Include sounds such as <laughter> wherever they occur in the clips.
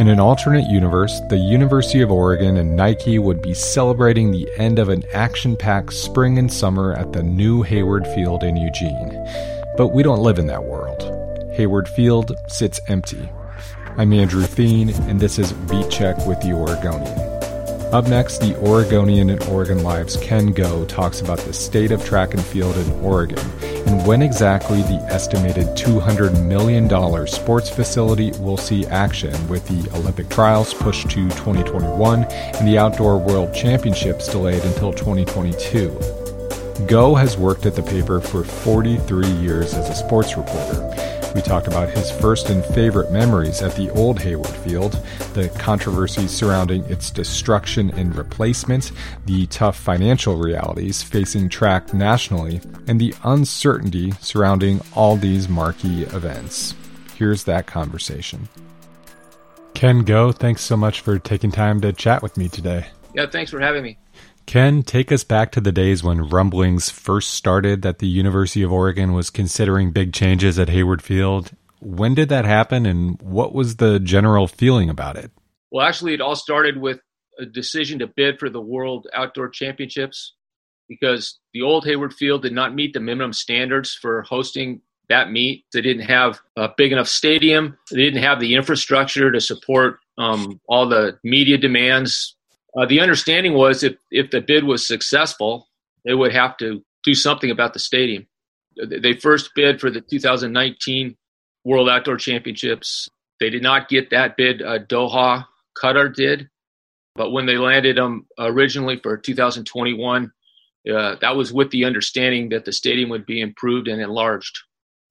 In an alternate universe, the University of Oregon and Nike would be celebrating the end of an action packed spring and summer at the new Hayward Field in Eugene. But we don't live in that world. Hayward Field sits empty. I'm Andrew Theen, and this is Beat Check with the Oregonian. Up next, the Oregonian and Oregon Live's Ken Goe talks about the state of track and field in Oregon and when exactly the estimated $200 million sports facility will see action with the Olympic trials pushed to 2021 and the Outdoor World Championships delayed until 2022. Goe has worked at the paper for 43 years as a sports reporter. We talked about his first and favorite memories at the old Hayward Field, the controversies surrounding its destruction and replacement, the tough financial realities facing track nationally, and the uncertainty surrounding all these marquee events. Here's that conversation. Ken Goe, thanks so much for taking time to chat with me today. Yeah, thanks for having me. Ken, take us back to the days when rumblings first started that the University of Oregon was considering big changes at Hayward Field. When did that happen, and what was the general feeling about it? Well, actually, it all started with a decision to bid for the World Outdoor Championships because the old Hayward Field did not meet the minimum standards for hosting that meet. They didn't have a big enough stadium. They didn't have the infrastructure to support um, all the media demands uh, the understanding was if, if the bid was successful, they would have to do something about the stadium. They first bid for the 2019 World Outdoor Championships. They did not get that bid. Uh, Doha, Qatar did. But when they landed them originally for 2021, uh, that was with the understanding that the stadium would be improved and enlarged.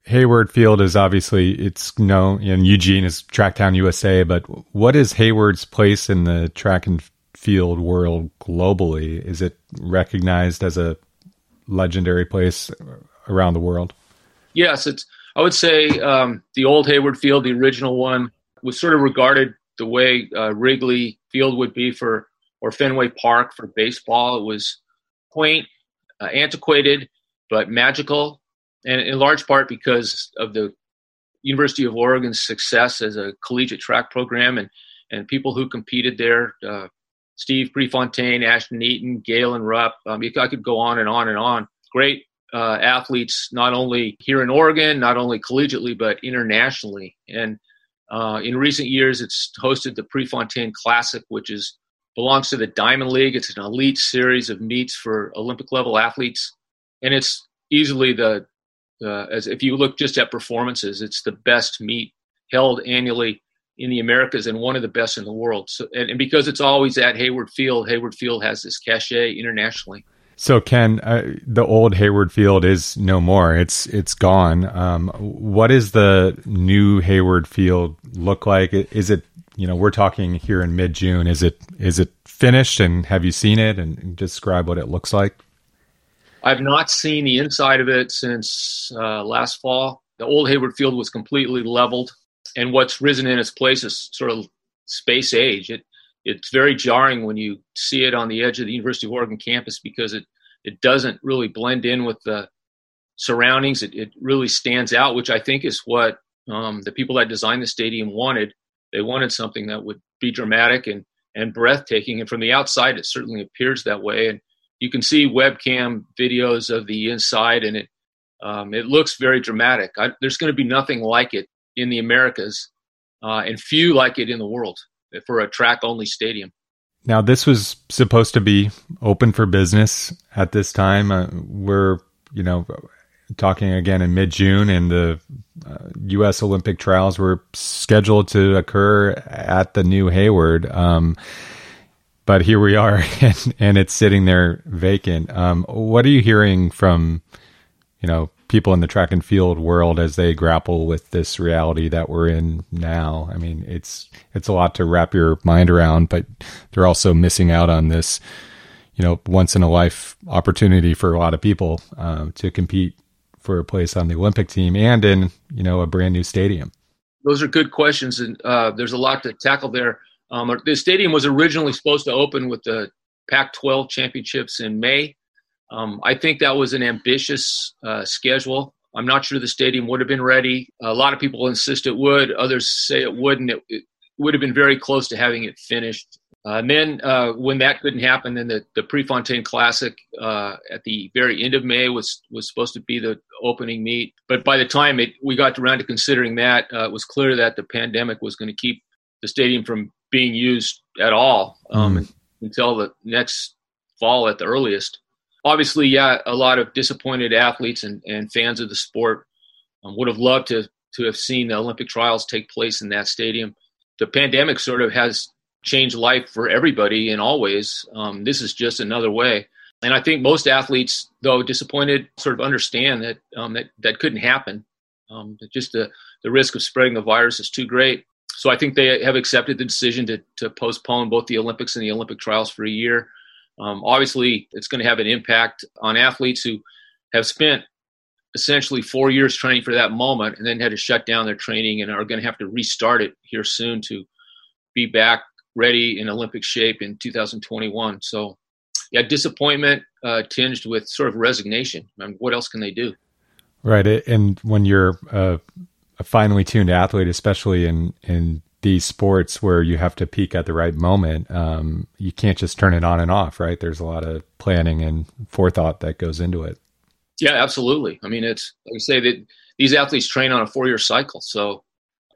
Hayward Field is obviously it's known and Eugene is Tracktown USA, but what is Hayward's place in the track and field world globally? Is it recognized as a legendary place around the world? Yes, it's. I would say um, the old Hayward Field, the original one, was sort of regarded the way uh, Wrigley Field would be for, or Fenway Park for baseball. It was quaint, uh, antiquated, but magical, and in large part because of the University of Oregon's success as a collegiate track program and and people who competed there. Uh, Steve Prefontaine, Ashton Eaton, Galen Rupp. Um, I could go on and on and on. Great uh, athletes, not only here in Oregon, not only collegiately, but internationally. And uh, in recent years, it's hosted the Prefontaine Classic, which is belongs to the Diamond League. It's an elite series of meets for Olympic level athletes, and it's easily the uh, as if you look just at performances, it's the best meet held annually in the Americas and one of the best in the world. So, and, and because it's always at Hayward Field, Hayward Field has this cachet internationally. So Ken, uh, the old Hayward Field is no more. It's it's gone. Um, what does the new Hayward Field look like? Is it you know we're talking here in mid June? Is it is it finished? And have you seen it? And describe what it looks like. I've not seen the inside of it since uh, last fall. The old Hayward Field was completely leveled and what's risen in its place is sort of space age. It it's very jarring when you see it on the edge of the University of Oregon campus because it it doesn't really blend in with the surroundings. It, it really stands out, which I think is what um, the people that designed the stadium wanted. They wanted something that would be dramatic and and breathtaking. And from the outside, it certainly appears that way. And you can see webcam videos of the inside, and it um, it looks very dramatic. I, there's going to be nothing like it in the Americas, uh, and few like it in the world for a track only stadium. Now, this was supposed to be open for business at this time. Uh, we're, you know, talking again in mid June, and the uh, U.S. Olympic trials were scheduled to occur at the new Hayward. Um, but here we are, <laughs> and, and, it's sitting there vacant. Um, what are you hearing from, you know, people in the track and field world as they grapple with this reality that we're in now. I mean, it's it's a lot to wrap your mind around, but they're also missing out on this, you know, once in a life opportunity for a lot of people uh, to compete for a place on the Olympic team and in you know a brand new stadium. Those are good questions, and uh, there's a lot to tackle there. Um, the stadium was originally supposed to open with the Pac-12 championships in May. Um, I think that was an ambitious uh, schedule. I'm not sure the stadium would have been ready. A lot of people insist it would. Others say it wouldn't. It, it, would have been very close to having it finished. Uh, and then uh, when that couldn't happen, then the, the Prefontaine Classic uh, at the very end of May was was supposed to be the opening meet. But by the time it we got around to considering that, uh, it was clear that the pandemic was going to keep the stadium from being used at all um, mm. until the next fall at the earliest. Obviously, yeah, a lot of disappointed athletes and, and fans of the sport um, would have loved to to have seen the Olympic trials take place in that stadium. The pandemic sort of has changed life for everybody in all ways. Um, this is just another way. And I think most athletes, though disappointed, sort of understand that um, that, that couldn't happen. Um, just the, the risk of spreading the virus is too great. So I think they have accepted the decision to, to postpone both the Olympics and the Olympic trials for a year. Um, obviously, it's going to have an impact on athletes who have spent essentially four years training for that moment and then had to shut down their training and are going to have to restart it here soon to be back ready in Olympic shape in 2021. So, yeah, disappointment uh, tinged with sort of resignation. I mean, what else can they do? Right, and when you're a, a finely tuned athlete, especially in in these sports where you have to peak at the right moment, um, you can't just turn it on and off. Right, there's a lot of planning and forethought that goes into it. Yeah, absolutely. I mean, it's like I say that these athletes train on a four year cycle, so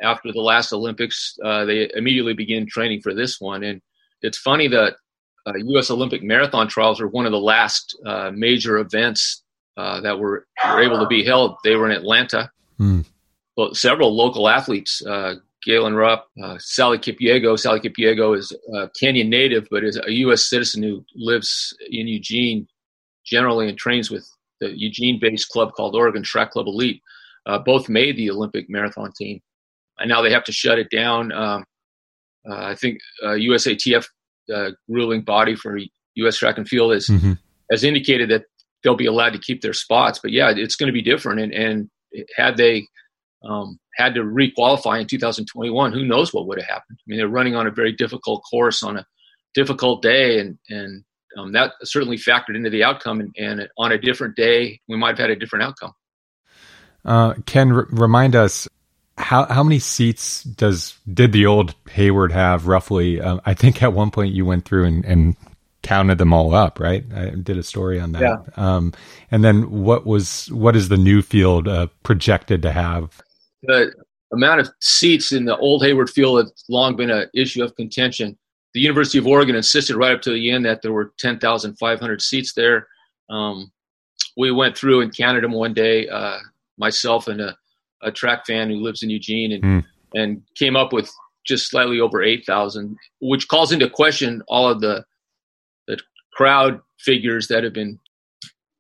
after the last Olympics, uh, they immediately begin training for this one. And it's funny that uh, U.S. Olympic marathon trials were one of the last uh, major events uh, that were, were able to be held. They were in Atlanta. Mm. Well, several local athletes, uh, Galen Rupp, uh, Sally Kipyego. Sally Kipyego is a Kenyan native, but is a U.S. citizen who lives in Eugene generally and trains with the Eugene-based club called Oregon Track Club Elite. both made the Olympic marathon team and now they have to shut it down. Um, uh, I think uh, USATF, uh, ruling body for U.S. track and field, has mm-hmm. has indicated that they'll be allowed to keep their spots. But yeah, it's going to be different. And, and had they um, had to requalify in 2021, who knows what would have happened? I mean, they're running on a very difficult course on a difficult day, and and um, that certainly factored into the outcome. And, and, on a different day, we might have had a different outcome. Uh, Ken, r- remind us how how many seats does did the old Hayward have roughly? Um, I think at one point you went through and, and counted them all up, right? I did a story on that. Yeah. Um, and then what was what is the new field uh, projected to have? The amount of seats in the old Hayward field has long been an issue of contention. The University of Oregon insisted right up to the end that there were 10,500 seats there. Um, we went through and counted them one day, uh, myself and a a track fan who lives in Eugene and mm. and came up with just slightly over eight thousand, which calls into question all of the the crowd figures that have been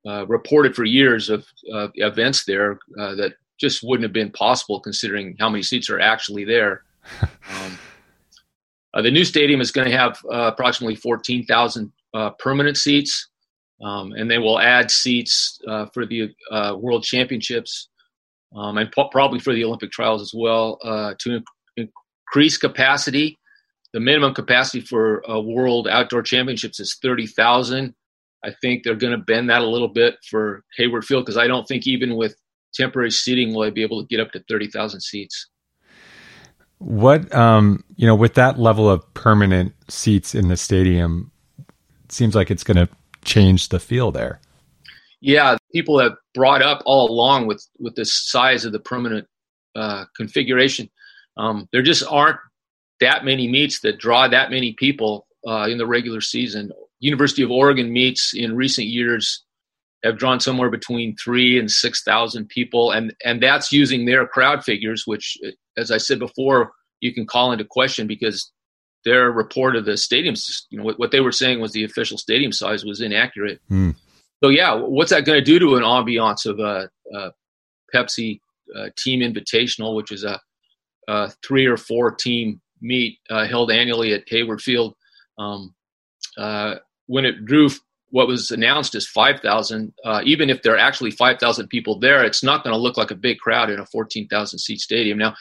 uh, reported for years of uh, events there uh, that just wouldn't have been possible considering how many seats are actually there. <laughs> Um, uh, the new stadium is going to have uh, approximately 14,000 uh, permanent seats, um, and they will add seats for the World Championships um, and po- probably for the Olympic trials as well uh, to in- increase capacity. The minimum capacity for uh, World Outdoor Championships is 30,000. I think they're going to bend that a little bit for Hayward Field because I don't think even with temporary seating will I be able to get up to 30,000 seats. What, um, you know, with that level of permanent seats in the stadium, it seems like it's going to change the feel there yeah, people have brought up all along with with the size of the permanent uh, configuration. Um, there just aren't that many meets that draw that many people uh, in the regular season. University of Oregon meets in recent years have drawn somewhere between three and six thousand people, and and that's using their crowd figures, which, as I said before, you can call into question because their report of the stadiums, you know, what, what they were saying was the official stadium size was inaccurate. Mm so yeah, what's that going to do to an ambiance of a, a Pepsi uh, Team Invitational, which is a, a, three or four team meet uh, held annually at Hayward Field? Um, uh, when it drew what was announced as 5,000, uh, even if there are actually 5,000 people there, it's not going to look like a big crowd in a 14,000 seat stadium. Now,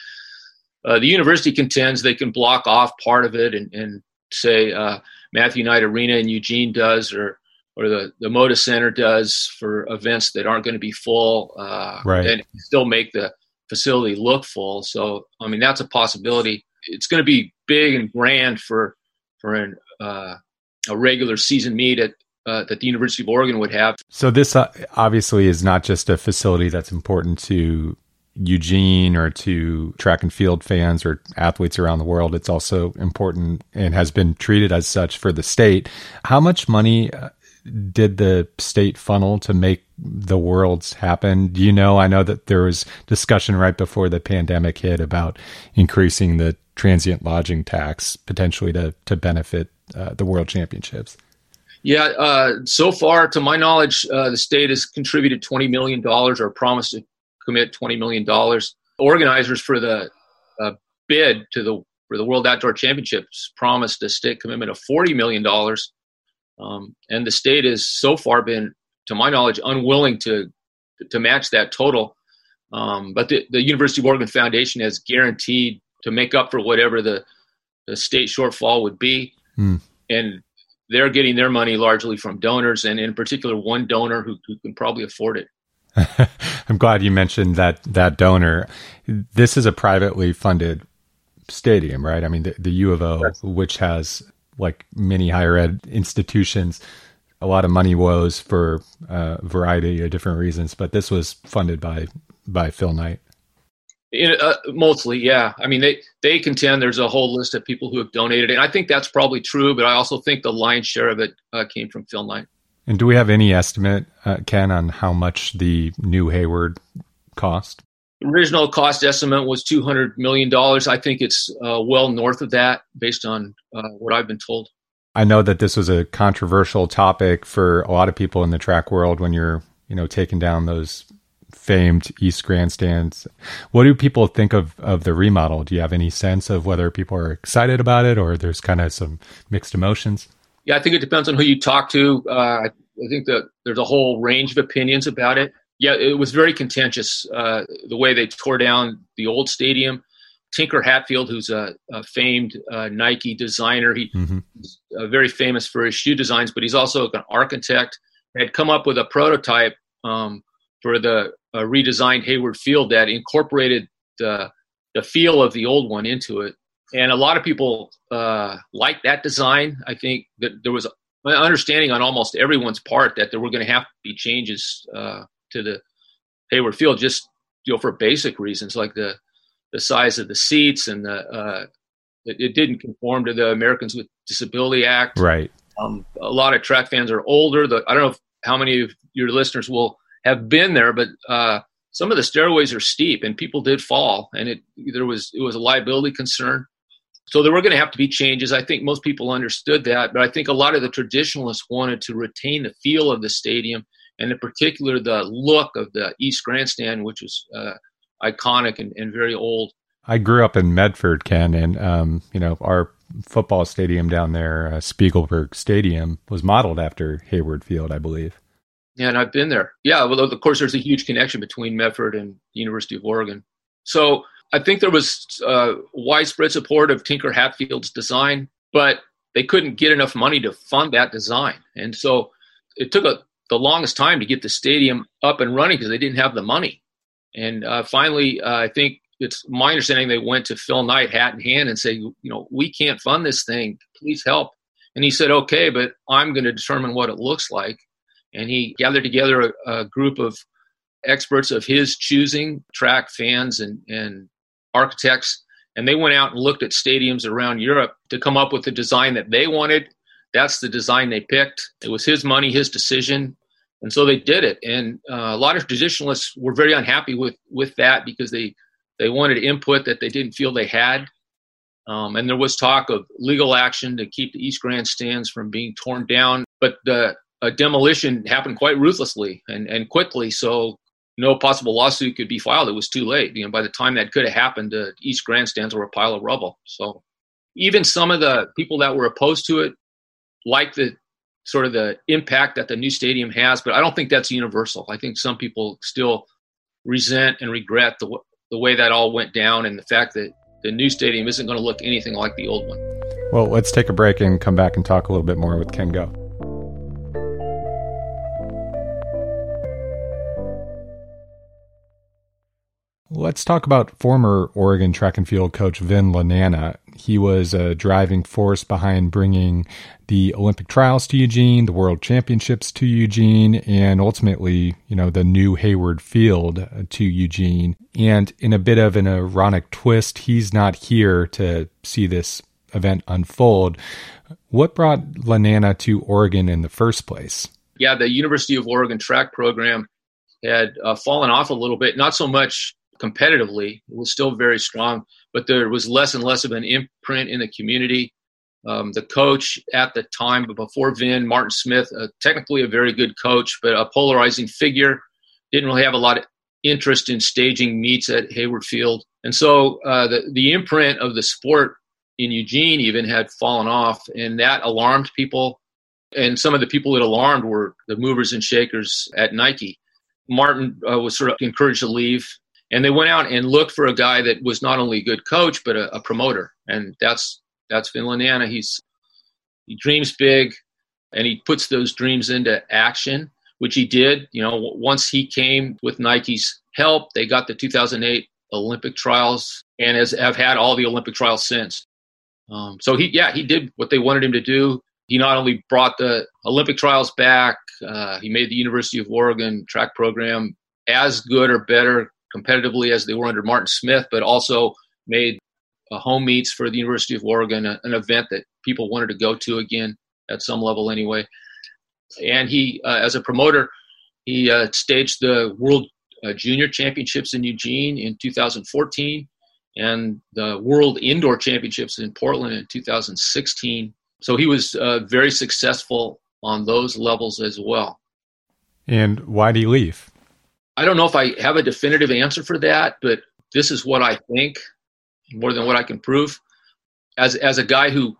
uh, the university contends they can block off part of it and, and say uh, Matthew Knight Arena in Eugene does, or or the the Moda Center does for events that aren't going to be full, uh, right. and still make the facility look full. So I mean that's a possibility. it's going to be big and grand for for an, uh, a regular season meet at uh, that the University of Oregon would have. So this uh, obviously is not just a facility that's important to Eugene or to track and field fans or athletes around the world. It's also important and has been treated as such for the state. How much money uh, did the state funnel to make the worlds happen? You know? I know that there was discussion right before the pandemic hit about increasing the transient lodging tax potentially to to benefit uh, the world championships. Yeah, uh, so far, to my knowledge, uh, the state has contributed twenty million dollars or promised to commit twenty million dollars. Organizers for the uh, bid to the for the World Outdoor Championships promised a state commitment of forty million dollars, um, and the state has so far been, to my knowledge, unwilling to to match that total. Um, but the, the University of Oregon Foundation has guaranteed to make up for whatever the the state shortfall would be, mm. and they're getting their money largely from donors, and in particular, one donor who, who can probably afford it. <laughs> I'm glad you mentioned that that donor. This is a privately funded stadium, right? I mean, the, the U of O, yes. which has like many higher ed institutions, a lot of money woes for uh, a variety of different reasons, but this was funded by by Phil Knight. In, uh, mostly, yeah. I mean, they they contend there's a whole list of people who have donated, and I think that's probably true. But I also think the lion's share of it uh, came from Knight. And do we have any estimate, uh, Ken, on how much the new Hayward cost? The original cost estimate was two hundred million dollars. I think it's uh, well north of that, based on uh, what I've been told. I know that this was a controversial topic for a lot of people in the track world when you're, you know, taking down those famed East Grandstands. What do people think of, of the remodel? Do you have any sense of whether people are excited about it or there's kind of some mixed emotions? Yeah, I think it depends on who you talk to. Uh, I think that there's a whole range of opinions about it. Yeah, it was very contentious uh, the way they tore down the old stadium. Tinker Hatfield, who's a, a famed uh, Nike designer, he's mm-hmm. Uh, very famous for his shoe designs, but he's also an architect. Had come up with a prototype um, for the uh, redesigned Hayward Field that incorporated the the feel of the old one into it. And a lot of people uh, like that design. I think that there was an understanding on almost everyone's part that there were going to have to be changes uh, to the Hayward Field, just you know for basic reasons like the the size of the seats and the uh, it, it, didn't conform to the Americans with Disability Act. Right. Um, a lot of track fans are older. The, I don't know if, how many of your listeners will have been there, but uh, some of the stairways are steep and people did fall, and it there was it was a liability concern. So there were going to have to be changes. I think most people understood that, but I think a lot of the traditionalists wanted to retain the feel of the stadium, and in particular the look of the East Grandstand, which was uh, iconic and, and, very old. I grew up in Medford, Ken, and um, you know our football stadium down there, uh, Spiegelberg Stadium, was modeled after Hayward Field, I believe. And I've been there. Yeah, well, of course, there's a huge connection between Medford and University of Oregon. So I think there was uh, widespread support of Tinker Hatfield's design, but they couldn't get enough money to fund that design, and so it took a, the longest time to get the stadium up and running because they didn't have the money. And uh, finally, uh, I think it's my understanding they went to Phil Knight, hat in hand, and say, you know, we can't fund this thing. Please help. And he said, okay, but I'm going to determine what it looks like and he gathered together a, a group of experts of his choosing, track fans and, and architects, and they went out and looked at stadiums around Europe to come up with the design that they wanted. That's the design they picked. It was his money, his decision, and so they did it. And uh, a lot of traditionalists were very unhappy with with that because they they wanted input that they didn't feel they had. Um, and there was talk of legal action to keep the East Grandstands from being torn down. But the a demolition happened quite ruthlessly and, and quickly. So no possible lawsuit could be filed. It was too late. You know, by the time that could have happened, uh, East Grandstands were a pile of rubble. So even some of the people that were opposed to it like the sort of the impact that the new stadium has, but I don't think that's universal. I think some people still resent and regret the the way that all went down and the fact that the new stadium isn't going to look anything like the old one. Well, let's take a break and come back and talk a little bit more with Ken Goe. Let's talk about former Oregon track and field coach Vin Lananna. He was a driving force behind bringing the Olympic trials to Eugene, the World Championships to Eugene, and ultimately, you know, the new Hayward Field to Eugene. And in a bit of an ironic twist, he's not here to see this event unfold. What brought Lananna to Oregon in the first place? Yeah, the University of Oregon track program had uh, fallen off a little bit, not so much competitively, it was still very strong, but there was less and less of an imprint in the community. Um, the coach at the time, but before Vin, Martin Smith, uh, technically a very good coach, but a polarizing figure, didn't really have a lot of interest in staging meets at Hayward Field. And so uh, the, the imprint of the sport in Eugene even had fallen off, and that alarmed people. And some of the people it alarmed were the movers and shakers at Nike. Martin uh, was sort of encouraged to leave, and they went out and looked for a guy that was not only a good coach but a, a promoter, and that's that's Vin He's he dreams big, and he puts those dreams into action, which he did. You know, once he came with Nike's help, they got the 2008 Olympic trials, and has have had all the Olympic trials since. Um, so he, yeah, he did what they wanted him to do. He not only brought the Olympic trials back, uh, he made the University of Oregon track program as good or better competitively as they were under Martin Smith, but also made uh, home meets for the University of Oregon, an event that people wanted to go to again at some level anyway. And he, uh, as a promoter, he uh, staged the World uh, Junior Championships in Eugene in 2014 and the World Indoor Championships in Portland in 2016. So he was uh, very successful on those levels as well. And why did he leave? I don't know if I have a definitive answer for that, but this is what I think more than what I can prove. As as a guy who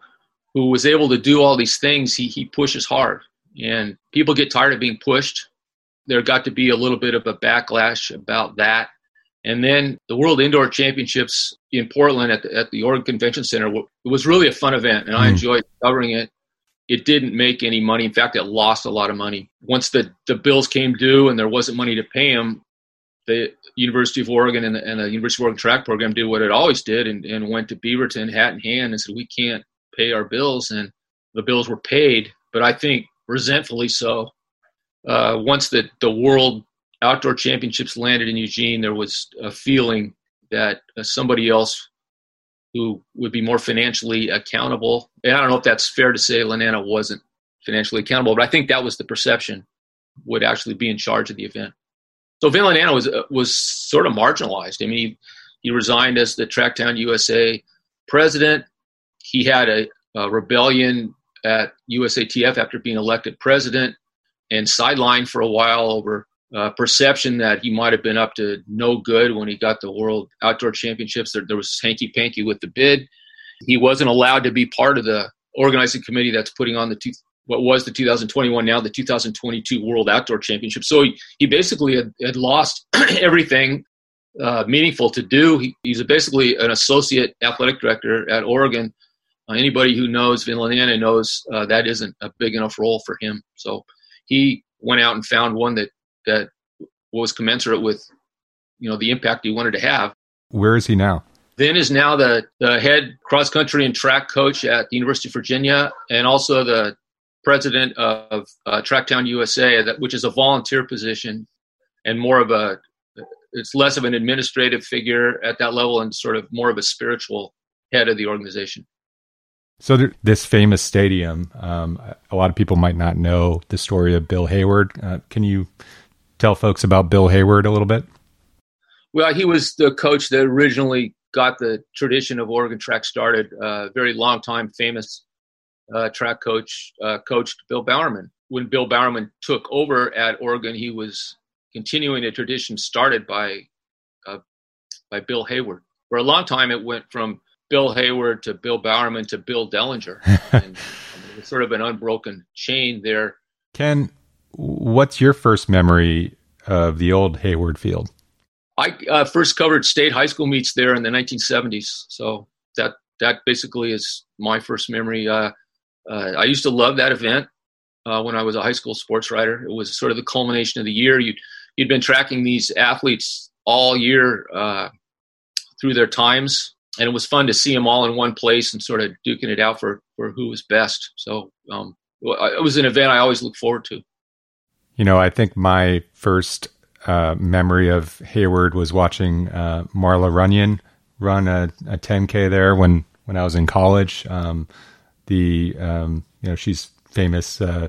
who was able to do all these things, he he pushes hard, and people get tired of being pushed. There got to be a little bit of a backlash about that, and then the World Indoor Championships in Portland at the, at the Oregon Convention Center it was really a fun event, and I hmm. enjoyed covering it. It didn't make any money. In fact, it lost a lot of money. Once the, the bills came due and there wasn't money to pay them, the University of Oregon and the, and the University of Oregon track program did what it always did and, and went to Beaverton hat in hand and said, we can't pay our bills. And the bills were paid, but I think resentfully so. Uh, once the, the world outdoor championships landed in Eugene, there was a feeling that uh, somebody else who would be more financially accountable. And I don't know if that's fair to say Lananna wasn't financially accountable, but I think that was the perception would actually be in charge of the event. So Vin Lananna was uh, was sort of marginalized. I mean, he, he resigned as the Tracktown USA president. He had a, a rebellion at USATF after being elected president and sidelined for a while over uh, perception that he might have been up to no good when he got the World Outdoor Championships. There, there was hanky panky with the bid. He wasn't allowed to be part of the organizing committee that's putting on the two, what was the 2021 now the 2022 World Outdoor Championship. So he, he basically had, had lost <clears throat> everything uh, meaningful to do. He, he's basically an associate athletic director at Oregon. Uh, anybody who knows Vin Lananna knows uh, that isn't a big enough role for him. So he went out and found one that that was commensurate with you know the impact he wanted to have. Where is he now? Vin is now the, the head cross country and track coach at the University of Virginia and also the president of uh, Tracktown USA, that, which is a volunteer position and more of a, it's less of an administrative figure at that level and sort of more of a spiritual head of the organization. So there, this famous stadium, um, a lot of people might not know the story of Bill Hayward. Uh, can you tell folks about Bill Hayward a little bit? Well, he was the coach that originally got the tradition of Oregon track started. A uh, very long time, famous uh, track coach, uh, coached Bill Bowerman. When Bill Bowerman took over at Oregon, he was continuing a tradition started by uh, by Bill Hayward. For a long time, it went from Bill Hayward to Bill Bowerman to Bill Dellinger. <laughs> and, it's sort of an unbroken chain there. Ken, what's your first memory of the old Hayward Field? I uh, first covered state high school meets there in the 1970s, so that that basically is my first memory. Uh, uh, I used to love that event uh, when I was a high school sports writer. It was sort of the culmination of the year. You you'd been tracking these athletes all year uh, through their times, and it was fun to see them all in one place and sort of duking it out for for who was best. So um, it was an event I always look forward to. You know, I think my first uh, memory of Hayward was watching uh, Marla Runyon run a, a 10K there when when I was in college. Um, the um, you know she's famous, uh,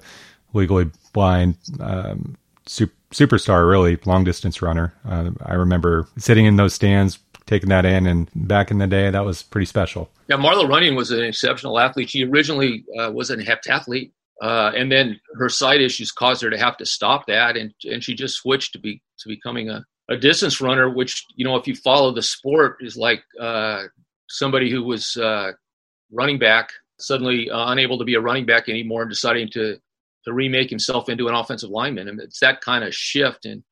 legally blind um, super, superstar, really long distance runner. Uh, I remember sitting in those stands, taking that in, and back in the day, that was pretty special. Yeah, Marla Runyon was an exceptional athlete. She originally uh, was a heptathlete. Uh, and then her side issues caused her to have to stop that, and and she just switched to be to becoming a, a distance runner. Which you know, if you follow the sport, is like uh, somebody who was uh, running back suddenly uh, unable to be a running back anymore and deciding to to remake himself into an offensive lineman. And it's that kind of shift in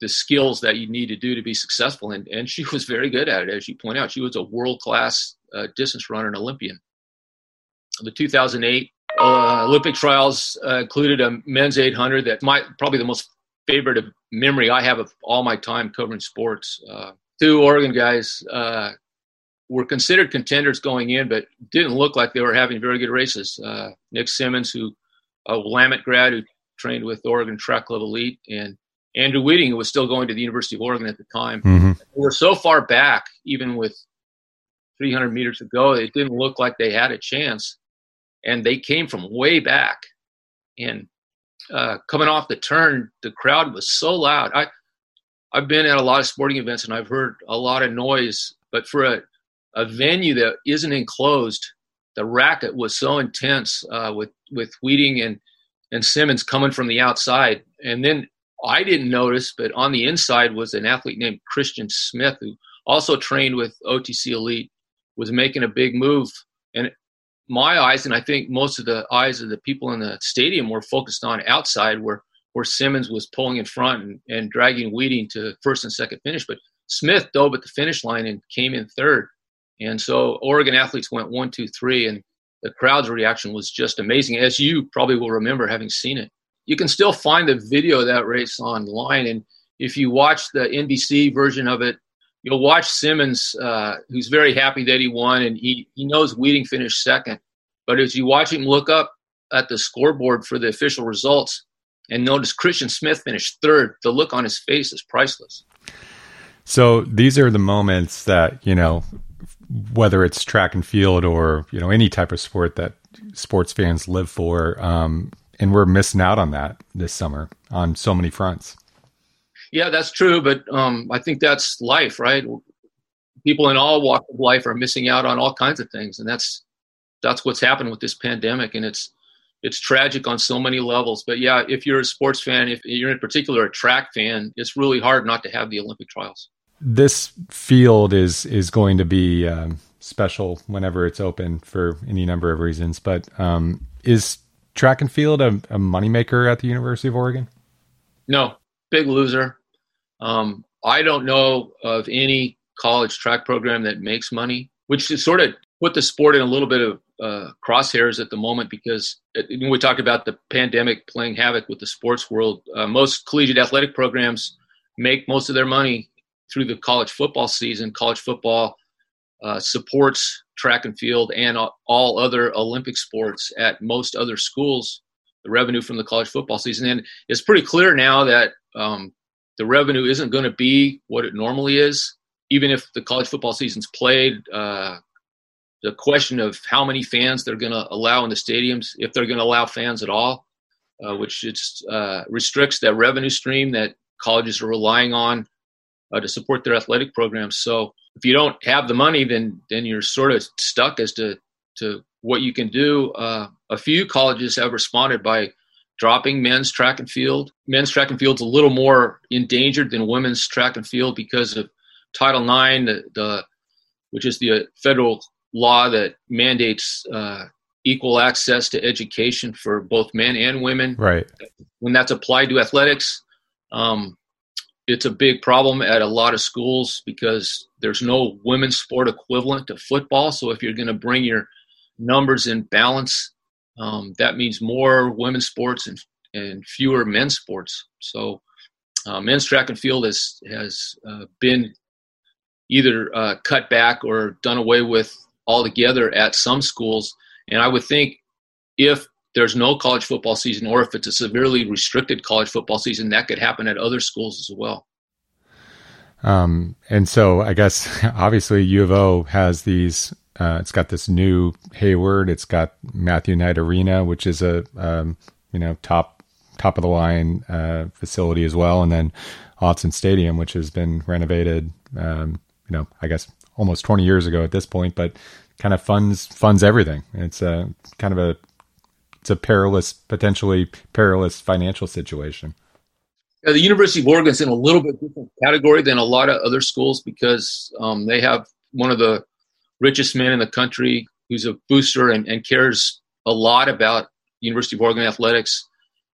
the skills that you need to do to be successful. And and she was very good at it, as you point out. She was a world class uh, distance runner and Olympian. The 2008 uh, Olympic trials uh, included a men's 800 that my probably the most favorite memory I have of all my time covering sports. Uh, two Oregon guys uh, were considered contenders going in, but didn't look like they were having very good races. Uh, Nick Symmonds, who a Willamette grad who trained with Oregon Track Club Elite, and Andrew Wheating, who was still going to the University of Oregon at the time. Mm-hmm. were so far back, even with 300 meters to go, it didn't look like they had a chance and they came from way back. And uh, coming off the turn, the crowd was so loud. I I've been at a lot of sporting events and I've heard a lot of noise, but for a a venue that isn't enclosed, the racket was so intense uh, with with Wheating and and Symmonds coming from the outside, and then I didn't notice, but on the inside was an athlete named Christian Smith who also trained with OTC Elite, was making a big move, and my eyes, and I think most of the eyes of the people in the stadium were focused on outside, where where Symmonds was pulling in front and, and dragging Wheating to first and second finish. But Smith dove at the finish line and came in third. And so Oregon athletes went one, two, three, and the crowd's reaction was just amazing, as you probably will remember having seen it. You can still find the video of that race online, and if you watch the NBC version of it, you'll watch Symmonds, uh, who's very happy that he won, and he, he knows Wheating finished second. But as you watch him look up at the scoreboard for the official results and notice Christian Smith finished third, the look on his face is priceless. So these are the moments that, you know, whether it's track and field or, you know, any type of sport that sports fans live for. Um, and we're missing out on that this summer on so many fronts. Yeah, that's true, but um, I think that's life, right? People in all walks of life are missing out on all kinds of things, and that's that's what's happened with this pandemic, and it's it's tragic on so many levels. But yeah, if you're a sports fan, if you're in particular a track fan, it's really hard not to have the Olympic trials. This field is is going to be um, special whenever it's open for any number of reasons. But um, is track and field a, a moneymaker at the University of Oregon? No, big loser. Um, I don't know of any college track program that makes money, which is sort of put the sport in a little bit of uh, crosshairs at the moment because it, when we talk about the pandemic playing havoc with the sports world, uh, most collegiate athletic programs make most of their money through the college football season. College football uh, supports track and field and all other Olympic sports at most other schools. The revenue from the college football season, and it's pretty clear now that um, the revenue isn't going to be what it normally is. Even if the college football season's played, uh, the question of how many fans they're going to allow in the stadiums, if they're going to allow fans at all, uh, which it's, uh, restricts that revenue stream that colleges are relying on uh, to support their athletic programs. So if you don't have the money, then then you're sort of stuck as to to what you can do. Uh, a few colleges have responded by dropping men's track and field. Men's track and field's a little more endangered than women's track and field because of Title IX, the, the which is the federal law that mandates uh, equal access to education for both men and women. Right. When that's applied to athletics, um, it's a big problem at a lot of schools because there's no women's sport equivalent to football. So if you're going to bring your numbers in balance, um, that means more women's sports and, and fewer men's sports. So uh, men's track and field has has uh, been either uh, cut back or done away with altogether at some schools. And I would think if there's no college football season, or if it's a severely restricted college football season, that could happen at other schools as well. Um, and so I guess <laughs> obviously U of O has these. Uh, it's got this new Hayward. It's got Matthew Knight Arena, which is a um, you know top top of the line uh, facility as well, and then Autzen Stadium, which has been renovated. Um, you know, I guess almost 20 years ago at this point, but kind of funds funds everything. It's a kind of a it's a perilous, potentially perilous financial situation. Yeah, the University of Oregon is in a little bit different category than a lot of other schools because um, they have one of the richest man in the country who's a booster and, and cares a lot about University of Oregon athletics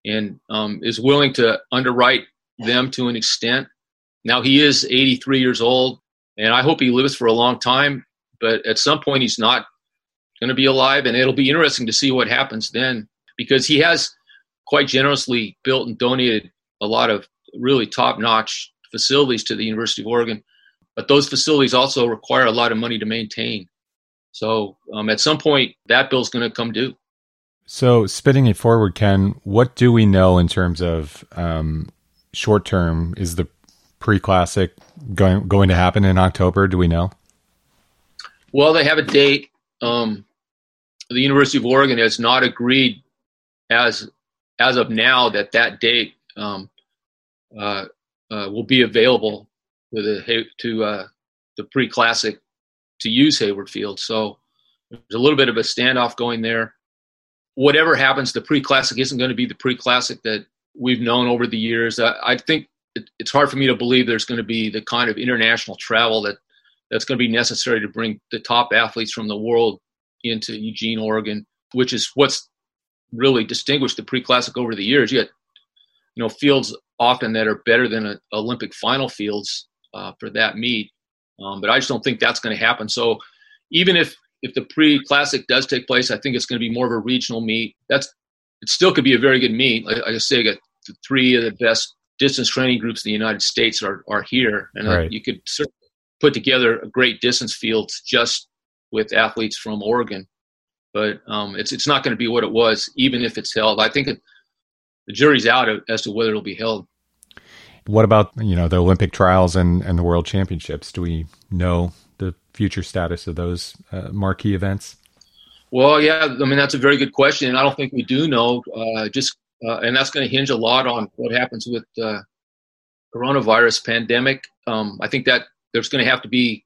and um, is willing to underwrite them to an extent. Now he is 83 years old, and I hope he lives for a long time. But at some point, he's not going to be alive, and it'll be interesting to see what happens then because he has quite generously built and donated a lot of really top-notch facilities to the University of Oregon. But those facilities also require a lot of money to maintain. So um, at some point, that bill's going to come due. So, spinning it forward, Ken, what do we know in terms of um, short term? Is the pre classic going going to happen in October? Do we know? Well, they have a date. Um, the University of Oregon has not agreed as as of now that that date um, uh, uh, will be available the to uh, the pre classic to use Hayward Field. So there's a little bit of a standoff going there. Whatever happens, the pre classic isn't going to be the pre classic that we've known over the years. I, I think it, it's hard for me to believe there's going to be the kind of international travel that that's going to be necessary to bring the top athletes from the world into Eugene, Oregon, which is what's really distinguished the pre-classic over the years. You got you know fields often that are better than a, Olympic final fields uh, for that meet, um, but I just don't think that's going to happen. So even if if the pre-classic does take place, I think it's going to be more of a regional meet. That's it still could be a very good meet. Like, I say, I got three of the best distance training groups in the United States are, are here, and uh, right. uh, you could certainly put together a great distance field just with athletes from Oregon. But um, it's it's not going to be what it was, even if it's held. I think it, the jury's out as to whether it'll be held. What about you know the Olympic trials and and the World Championships? Do we know the future status of those uh, marquee events? Well, yeah, I mean that's a very good question, and I don't think we do know. Uh, just uh, and that's going to hinge a lot on what happens with uh, coronavirus pandemic. Um, I think that there's going to have to be,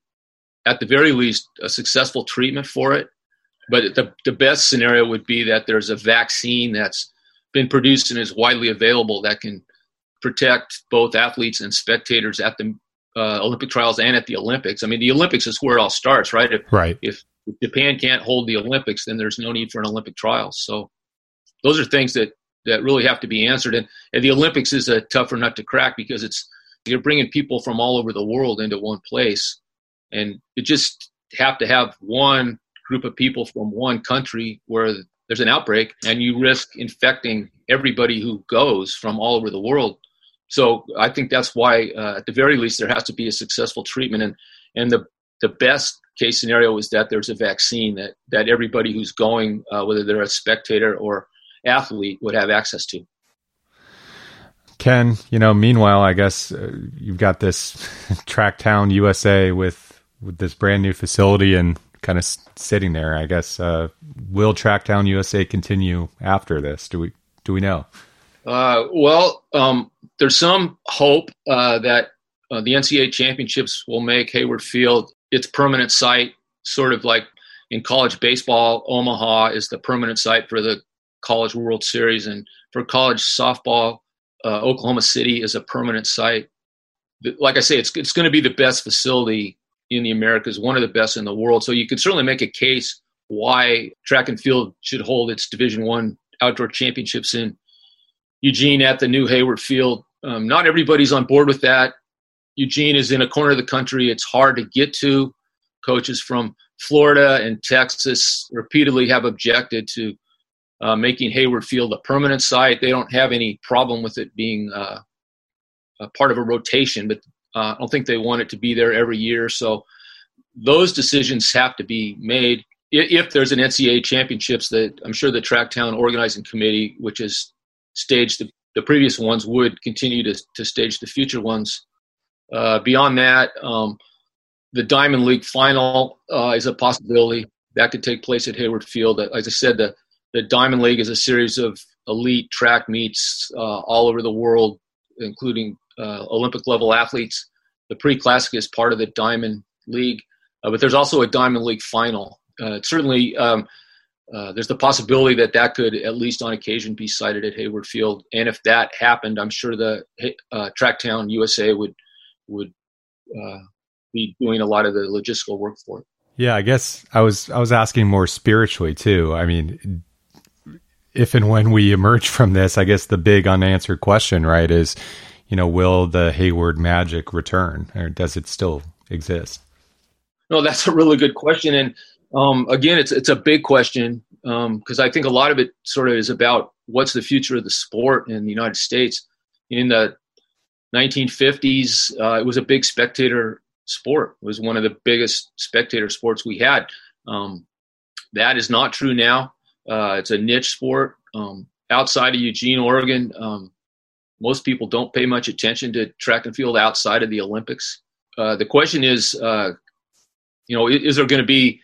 at the very least, a successful treatment for it. But the the best scenario would be that there's a vaccine that's been produced and is widely available that can protect both athletes and spectators at the uh, Olympic trials and at the Olympics. I mean, the Olympics is where it all starts, right? If, right. If Japan can't hold the Olympics, then there's no need for an Olympic trials. So those are things that that really have to be answered. And, and the Olympics is a tougher nut to crack because it's you're bringing people from all over the world into one place, and you just have to have one group of people from one country where there's an outbreak, and you risk infecting everybody who goes from all over the world. So I think that's why, uh, at the very least, there has to be a successful treatment, and and the the best case scenario is that there's a vaccine that that everybody who's going, uh, whether they're a spectator or athlete, would have access to. Ken, you know, meanwhile, I guess uh, you've got this <laughs> Tracktown USA with with this brand new facility and kind of sitting there. I guess uh, will Tracktown USA continue after this? Do we do we know? Uh, well, um, there's some hope uh, that uh, the NCAA championships will make Hayward Field its permanent site, sort of like in college baseball. Omaha is the permanent site for the College World Series, and for college softball, uh, Oklahoma City is a permanent site. Like I say, it's it's going to be the best facility in the Americas, one of the best in the world. So you could certainly make a case why track and field should hold its Division One outdoor championships in Eugene at the new Hayward Field. Um, not everybody's on board with that. Eugene is in a corner of the country; it's hard to get to. Coaches from Florida and Texas repeatedly have objected to uh, making Hayward Field a permanent site. They don't have any problem with it being uh, a part of a rotation, but uh, I don't think they want it to be there every year. So those decisions have to be made. If there's an NCAA championships, that I'm sure the Tracktown organizing committee, which has staged the, the previous ones, would continue to, to stage the future ones. Uh, beyond that, um, the Diamond League final uh, is a possibility that could take place at Hayward Field. As I said, the the Diamond League is a series of elite track meets uh, all over the world, including uh, Olympic level athletes. The pre classic is part of the Diamond League, uh, but there's also a Diamond League final. Uh, certainly, um, uh, there's the possibility that that could, at least on occasion, be sited at Hayward Field. And if that happened, I'm sure the uh, Tracktown USA would would be doing a lot of the logistical work for it. Yeah, I guess I was I was asking more spiritually too. I mean, if and when we emerge from this, I guess the big unanswered question, right, is you know, will the Hayward magic return or does it still exist? No, that's a really good question. And um, again, it's, it's a big question because um, I think a lot of it sort of is about what's the future of the sport in the United States. In the 1950s, uh, it was a big spectator sport. It was one of the biggest spectator sports we had. Um, that is not true now. Uh, it's a niche sport. Um, outside of Eugene, Oregon, um, most people don't pay much attention to track and field outside of the Olympics. Uh, the question is, uh, you know, is, is there going to be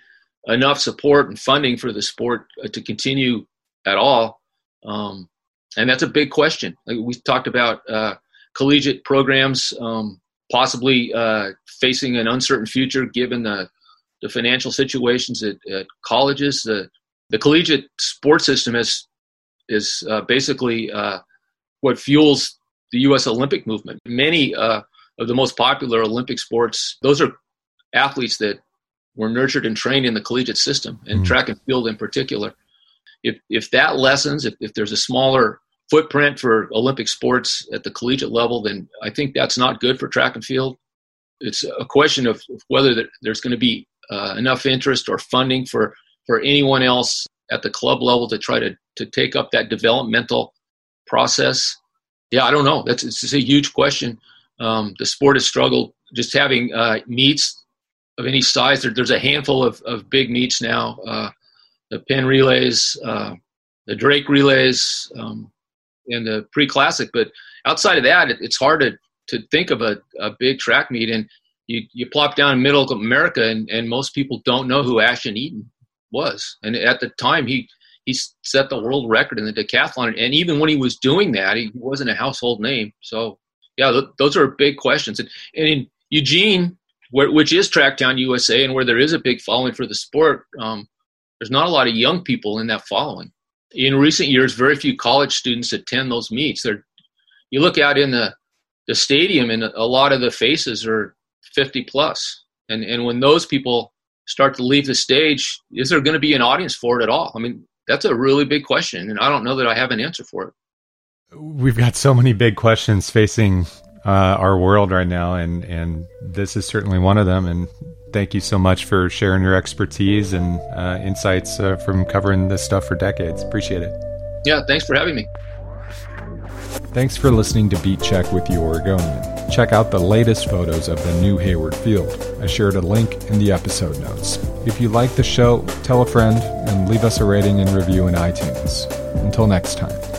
enough support and funding for the sport uh, to continue at all? Um, and that's a big question. Like we talked about uh, collegiate programs um, possibly uh, facing an uncertain future given the, the financial situations at, at colleges. The, the collegiate sports system is, is uh, basically what fuels the U.S. Olympic movement. Many uh, of the most popular Olympic sports, those are athletes that were nurtured and trained in the collegiate system, and mm. track and field in particular. If if that lessens, if, if there's a smaller footprint for Olympic sports at the collegiate level, then I think that's not good for track and field. It's a question of whether there's going to be uh, enough interest or funding for, for anyone else at the club level to try to, to take up that developmental process? Yeah, I don't know. That's it's a huge question. Um, the sport has struggled just having uh, meets of any size. There, there's a handful of, of big meets now. Uh, the Penn relays, uh, the Drake relays, um, and the pre-classic. But outside of that, it, it's hard to, to think of a, a big track meet. And you, you plop down in middle America, and, and most people don't know who Ashton Eaton was. And at the time, he he set the world record in the decathlon. And even when he was doing that, he wasn't a household name. So, yeah, th- those are big questions. And, and in Eugene, where, which is Tracktown USA, and where there is a big following for the sport, um, there's not a lot of young people in that following. In recent years, very few college students attend those meets. They're, you look out in the, the stadium, and a lot of the faces are 50 plus. And, and when those people start to leave the stage, is there going to be an audience for it at all? I mean, that's a really big question, and I don't know that I have an answer for it. We've got so many big questions facing uh, our world right now, and and this is certainly one of them. And thank you so much for sharing your expertise and uh, insights uh, from covering this stuff for decades. Appreciate it. Yeah, thanks for having me. Thanks for listening to Beat Check with the Oregonian. Check out the latest photos of the new Hayward Field. I shared a link in the episode notes. If you like the show, tell a friend and leave us a rating and review in iTunes. Until next time.